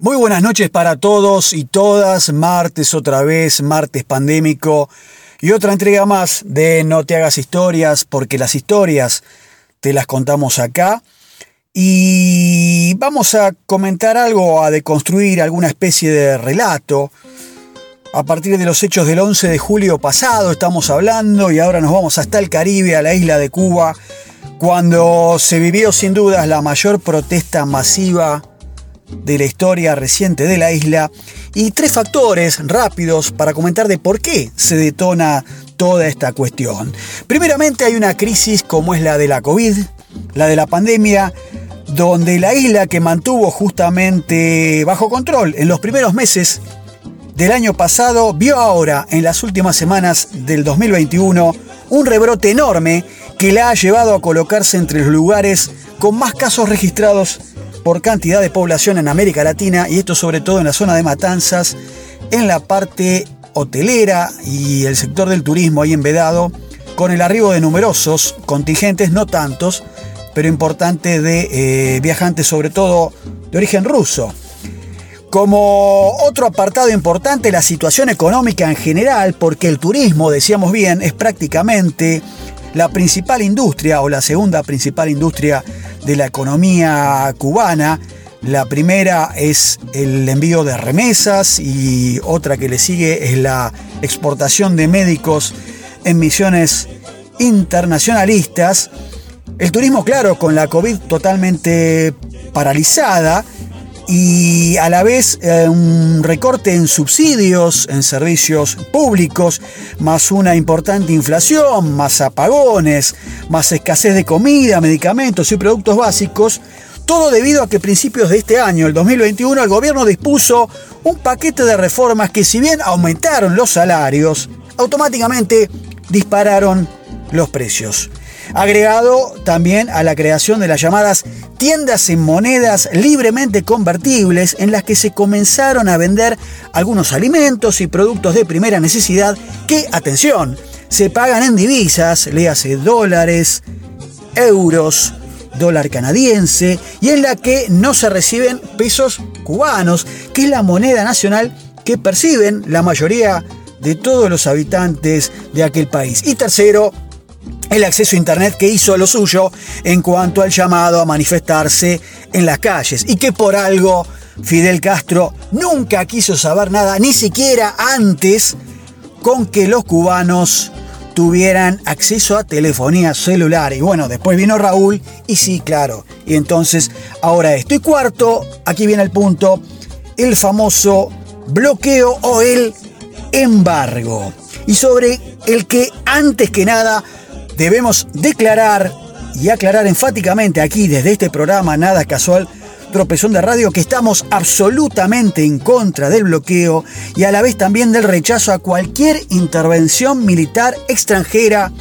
Muy buenas noches para todos y todas. Martes otra vez, martes pandémico y otra entrega más de No te hagas historias porque las historias te las contamos acá. Y vamos a comentar algo, a deconstruir alguna especie de relato. A partir de los hechos del 11 de julio pasado estamos hablando y ahora nos vamos hasta el Caribe, a la isla de Cuba, cuando se vivió sin dudas la mayor protesta masiva de la historia reciente de la isla y tres factores rápidos para comentar de por qué se detona toda esta cuestión. Primeramente hay una crisis como es la de la COVID, la de la pandemia, donde la isla que mantuvo justamente bajo control en los primeros meses del año pasado vio ahora en las últimas semanas del 2021 un rebrote enorme que la ha llevado a colocarse entre los lugares con más casos registrados por cantidad de población en América Latina y esto sobre todo en la zona de Matanzas, en la parte hotelera y el sector del turismo ahí en Vedado, con el arribo de numerosos contingentes, no tantos, pero importantes de eh, viajantes sobre todo de origen ruso. Como otro apartado importante, la situación económica en general, porque el turismo, decíamos bien, es prácticamente la principal industria o la segunda principal industria de la economía cubana. La primera es el envío de remesas y otra que le sigue es la exportación de médicos en misiones internacionalistas. El turismo, claro, con la COVID totalmente paralizada, y a la vez eh, un recorte en subsidios, en servicios públicos, más una importante inflación, más apagones, más escasez de comida, medicamentos y productos básicos, todo debido a que a principios de este año, el 2021, el gobierno dispuso un paquete de reformas que si bien aumentaron los salarios, automáticamente dispararon los precios agregado también a la creación de las llamadas tiendas en monedas libremente convertibles en las que se comenzaron a vender algunos alimentos y productos de primera necesidad que, atención, se pagan en divisas, le hace dólares, euros, dólar canadiense, y en la que no se reciben pesos cubanos, que es la moneda nacional que perciben la mayoría de todos los habitantes de aquel país. Y tercero, el acceso a Internet que hizo lo suyo en cuanto al llamado a manifestarse en las calles y que por algo Fidel Castro nunca quiso saber nada, ni siquiera antes con que los cubanos tuvieran acceso a telefonía celular. Y bueno, después vino Raúl y sí, claro. Y entonces ahora esto. Y cuarto, aquí viene el punto, el famoso bloqueo o el embargo. Y sobre el que antes que nada debemos declarar y aclarar enfáticamente aquí desde este programa Nada Casual, Tropezón de Radio, que estamos absolutamente en contra del bloqueo y a la vez también del rechazo a cualquier intervención militar extranjera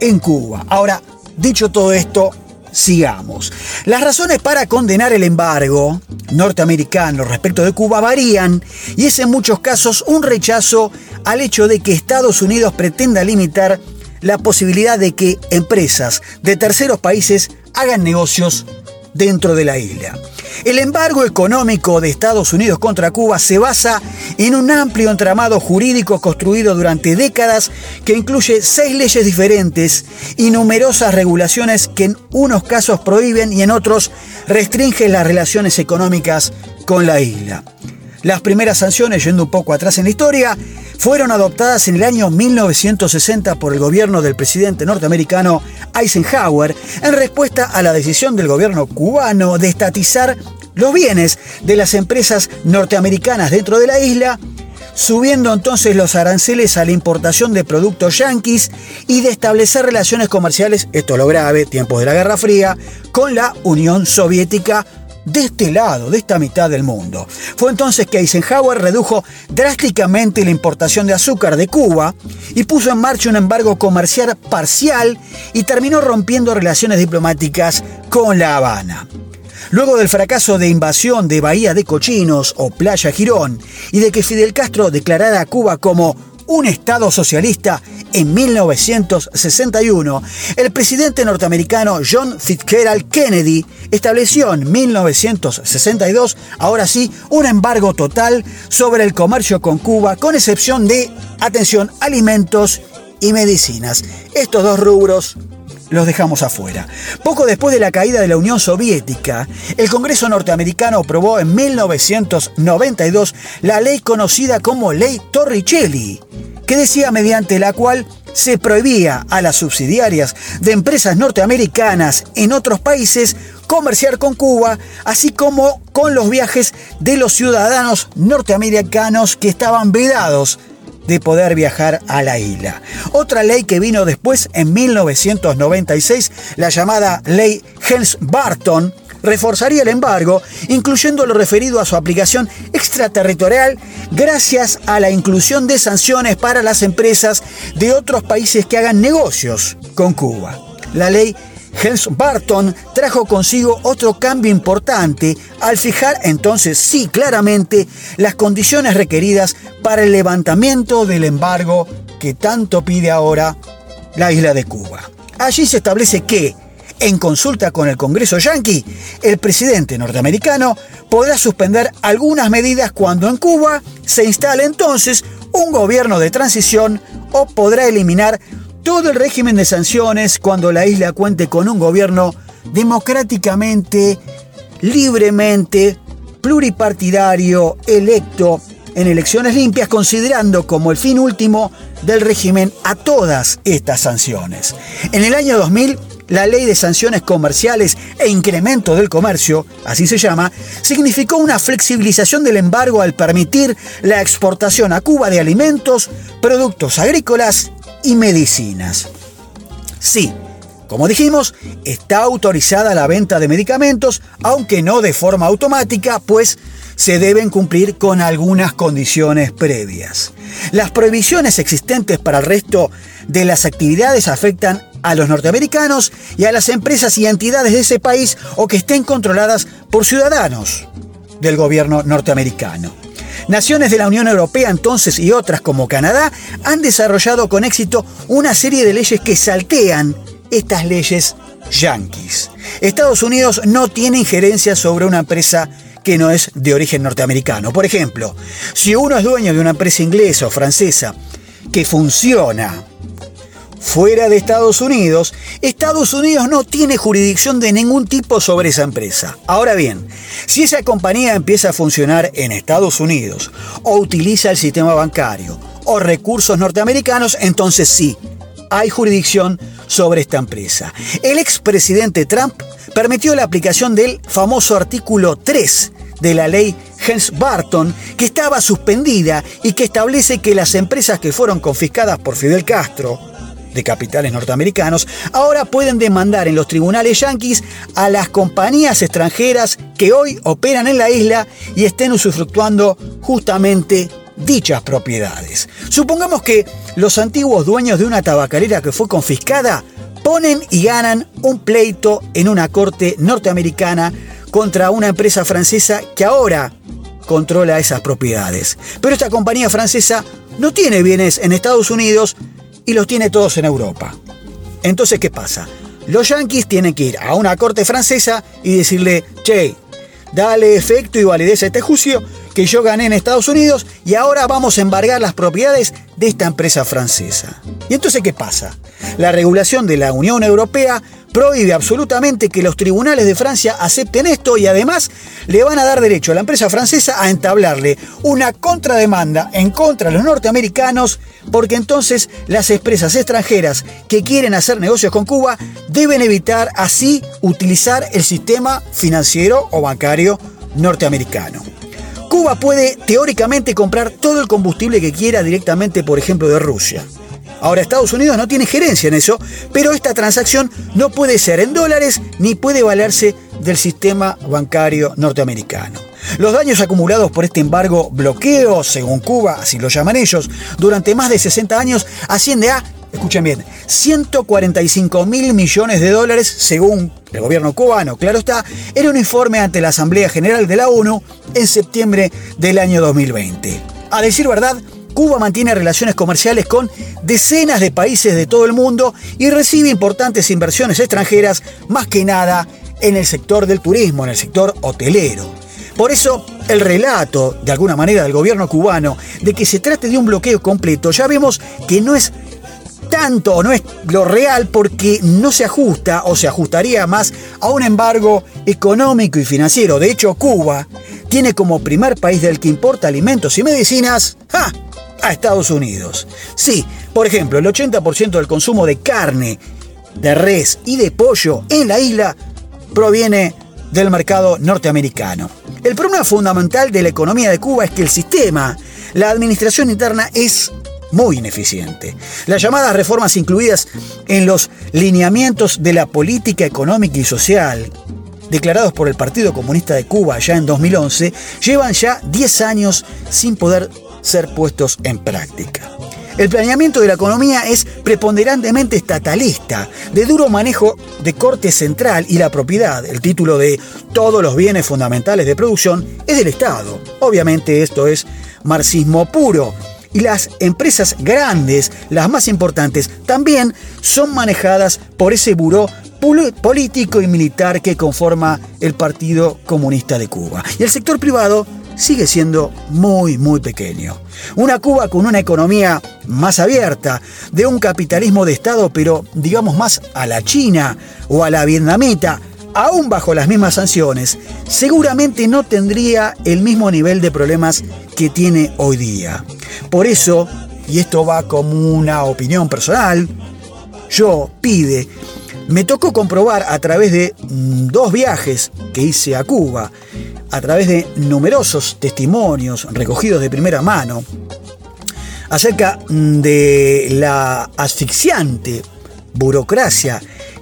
en Cuba. Ahora, dicho todo esto, sigamos. Las razones para condenar el embargo norteamericano respecto de Cuba varían y es en muchos casos un rechazo al hecho de que Estados Unidos pretenda limitar la posibilidad de que empresas de terceros países hagan negocios dentro de la isla. El embargo económico de Estados Unidos contra Cuba se basa en un amplio entramado jurídico construido durante décadas que incluye seis leyes diferentes y numerosas regulaciones que en unos casos prohíben y en otros restringen las relaciones económicas con la isla. Las primeras sanciones, yendo un poco atrás en la historia, fueron adoptadas en el año 1960 por el gobierno del presidente norteamericano Eisenhower en respuesta a la decisión del gobierno cubano de estatizar los bienes de las empresas norteamericanas dentro de la isla, subiendo entonces los aranceles a la importación de productos yanquis y de establecer relaciones comerciales, esto es lo grave, tiempos de la Guerra Fría, con la Unión Soviética de este lado, de esta mitad del mundo. Fue entonces que Eisenhower redujo drásticamente la importación de azúcar de Cuba y puso en marcha un embargo comercial parcial y terminó rompiendo relaciones diplomáticas con La Habana. Luego del fracaso de invasión de Bahía de Cochinos o Playa Girón y de que Fidel Castro declarara a Cuba como un Estado socialista en 1961, el presidente norteamericano John Fitzgerald Kennedy estableció en 1962, ahora sí, un embargo total sobre el comercio con Cuba, con excepción de, atención, alimentos y medicinas. Estos dos rubros los dejamos afuera. Poco después de la caída de la Unión Soviética, el Congreso norteamericano aprobó en 1992 la ley conocida como Ley Torricelli, que decía mediante la cual se prohibía a las subsidiarias de empresas norteamericanas en otros países comerciar con Cuba, así como con los viajes de los ciudadanos norteamericanos que estaban vedados de poder viajar a la isla. Otra ley que vino después, en 1996, la llamada Ley Helms-Barton, reforzaría el embargo, incluyendo lo referido a su aplicación extraterritorial, gracias a la inclusión de sanciones para las empresas de otros países que hagan negocios con Cuba. La ley Helms-Barton trajo consigo otro cambio importante al fijar entonces sí claramente las condiciones requeridas para el levantamiento del embargo que tanto pide ahora la isla de Cuba. Allí se establece que, en consulta con el Congreso yanqui, el presidente norteamericano podrá suspender algunas medidas cuando en Cuba se instale entonces un gobierno de transición o podrá eliminar todo el régimen de sanciones cuando la isla cuente con un gobierno democráticamente, libremente, pluripartidario, electo en elecciones limpias, considerando como el fin último del régimen a todas estas sanciones. En el año 2000, la ley de sanciones comerciales e incremento del comercio, así se llama, significó una flexibilización del embargo al permitir la exportación a Cuba de alimentos, productos agrícolas y medicinas. Sí, como dijimos, está autorizada la venta de medicamentos, aunque no de forma automática, pues se deben cumplir con algunas condiciones previas. Las prohibiciones existentes para el resto de las actividades afectan a los norteamericanos y a las empresas y entidades de ese país o que estén controladas por ciudadanos del gobierno norteamericano. Naciones de la Unión Europea entonces y otras como Canadá han desarrollado con éxito una serie de leyes que saltean estas leyes yanquis. Estados Unidos no tiene injerencia sobre una empresa que no es de origen norteamericano. Por ejemplo, si uno es dueño de una empresa inglesa o francesa que funciona fuera de Estados Unidos, Estados Unidos no tiene jurisdicción de ningún tipo sobre esa empresa. Ahora bien, si esa compañía empieza a funcionar en Estados Unidos o utiliza el sistema bancario o recursos norteamericanos, entonces sí, hay jurisdicción sobre esta empresa. El expresidente Trump permitió la aplicación del famoso artículo 3 de la ley Helms-Barton, que estaba suspendida y que establece que las empresas que fueron confiscadas por Fidel Castro, capitales norteamericanos, ahora pueden demandar en los tribunales yanquis a las compañías extranjeras que hoy operan en la isla y estén usufructuando justamente dichas propiedades. Supongamos que los antiguos dueños de una tabacalera que fue confiscada ponen y ganan un pleito en una corte norteamericana contra una empresa francesa que ahora controla esas propiedades. Pero esta compañía francesa no tiene bienes en Estados Unidos y los tiene todos en Europa. Entonces, ¿qué pasa? Los yanquis tienen que ir a una corte francesa y decirle, che, dale efecto y validez a este juicio que yo gané en Estados Unidos y ahora vamos a embargar las propiedades de esta empresa francesa. ¿Y entonces qué pasa? La regulación de la Unión Europea prohíbe absolutamente que los tribunales de Francia acepten esto y además le van a dar derecho a la empresa francesa a entablarle una contrademanda en contra de los norteamericanos porque entonces las empresas extranjeras que quieren hacer negocios con Cuba deben evitar así utilizar el sistema financiero o bancario norteamericano. Cuba puede teóricamente comprar todo el combustible que quiera directamente, por ejemplo, de Rusia. Ahora Estados Unidos no tiene gerencia en eso, pero esta transacción no puede ser en dólares ni puede valerse del sistema bancario norteamericano. Los daños acumulados por este embargo bloqueo, según Cuba, así lo llaman ellos, durante más de 60 años asciende a, escuchen bien, 145 mil millones de dólares, según el gobierno cubano, claro está, en un informe ante la Asamblea General de la ONU en septiembre del año 2020. A decir verdad, Cuba mantiene relaciones comerciales con decenas de países de todo el mundo y recibe importantes inversiones extranjeras, más que nada en el sector del turismo, en el sector hotelero. Por eso, el relato, de alguna manera, del gobierno cubano de que se trate de un bloqueo completo, ya vemos que no es tanto o no es lo real porque no se ajusta o se ajustaría más a un embargo económico y financiero. De hecho, Cuba tiene como primer país del que importa alimentos y medicinas a Estados Unidos. Sí, por ejemplo, el 80% del consumo de carne, de res y de pollo en la isla proviene del mercado norteamericano. El problema fundamental de la economía de Cuba es que el sistema, la administración interna es muy ineficiente. Las llamadas reformas incluidas en los lineamientos de la política económica y social, declarados por el Partido Comunista de Cuba ya en 2011, llevan ya 10 años sin poder ser puestos en práctica. El planeamiento de la economía es preponderantemente estatalista, de duro manejo de corte central y la propiedad, el título de todos los bienes fundamentales de producción, es del Estado. Obviamente esto es marxismo puro, y las empresas grandes, las más importantes, también son manejadas por ese buró político y militar que conforma el Partido Comunista de Cuba. Y el sector privado sigue siendo muy, muy pequeño. Una Cuba con una economía más abierta, de un capitalismo de Estado, pero digamos más a la China o a la vietnamita, aún bajo las mismas sanciones, seguramente no tendría el mismo nivel de problemas que tiene hoy día. Por eso, y esto va como una opinión personal, yo pide, me tocó comprobar a través de mm, dos viajes que hice a Cuba, a través de numerosos testimonios recogidos de primera mano, acerca mm, de la asfixiante burocracia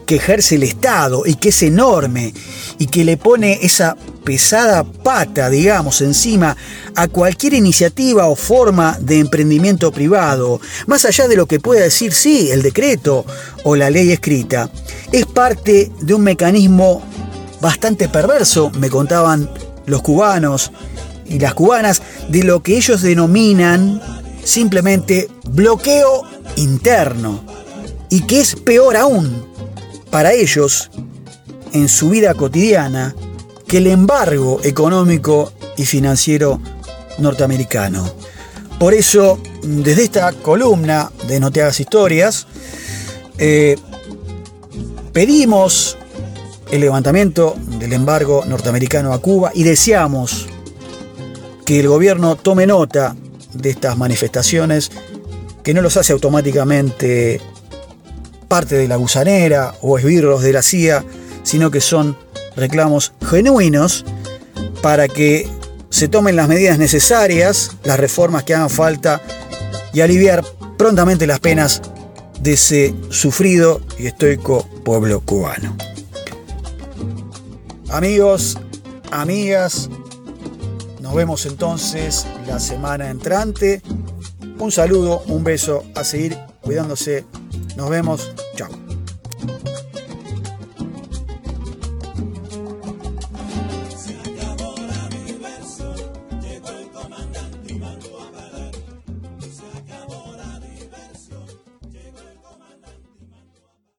que ejerce el Estado y que es enorme y que le pone esa pesada pata, digamos, encima a cualquier iniciativa o forma de emprendimiento privado, más allá de lo que pueda decir sí el decreto o la ley escrita, es parte de un mecanismo bastante perverso, me contaban los cubanos y las cubanas, de lo que ellos denominan simplemente bloqueo interno, y que es peor aún, para ellos en su vida cotidiana que el embargo económico y financiero norteamericano. Por eso, desde esta columna de No te hagas historias, eh, pedimos el levantamiento del embargo norteamericano a Cuba y deseamos que el gobierno tome nota de estas manifestaciones, que no los hace automáticamente parte de la gusanera o esbirros de la CIA, sino que son reclamos genuinos para que se tomen las medidas necesarias, las reformas que hagan falta y aliviar prontamente las penas de ese sufrido y estoico pueblo cubano. Amigos, amigas, nos vemos entonces la semana entrante. Un saludo, un beso, a seguir cuidándose nos vemos.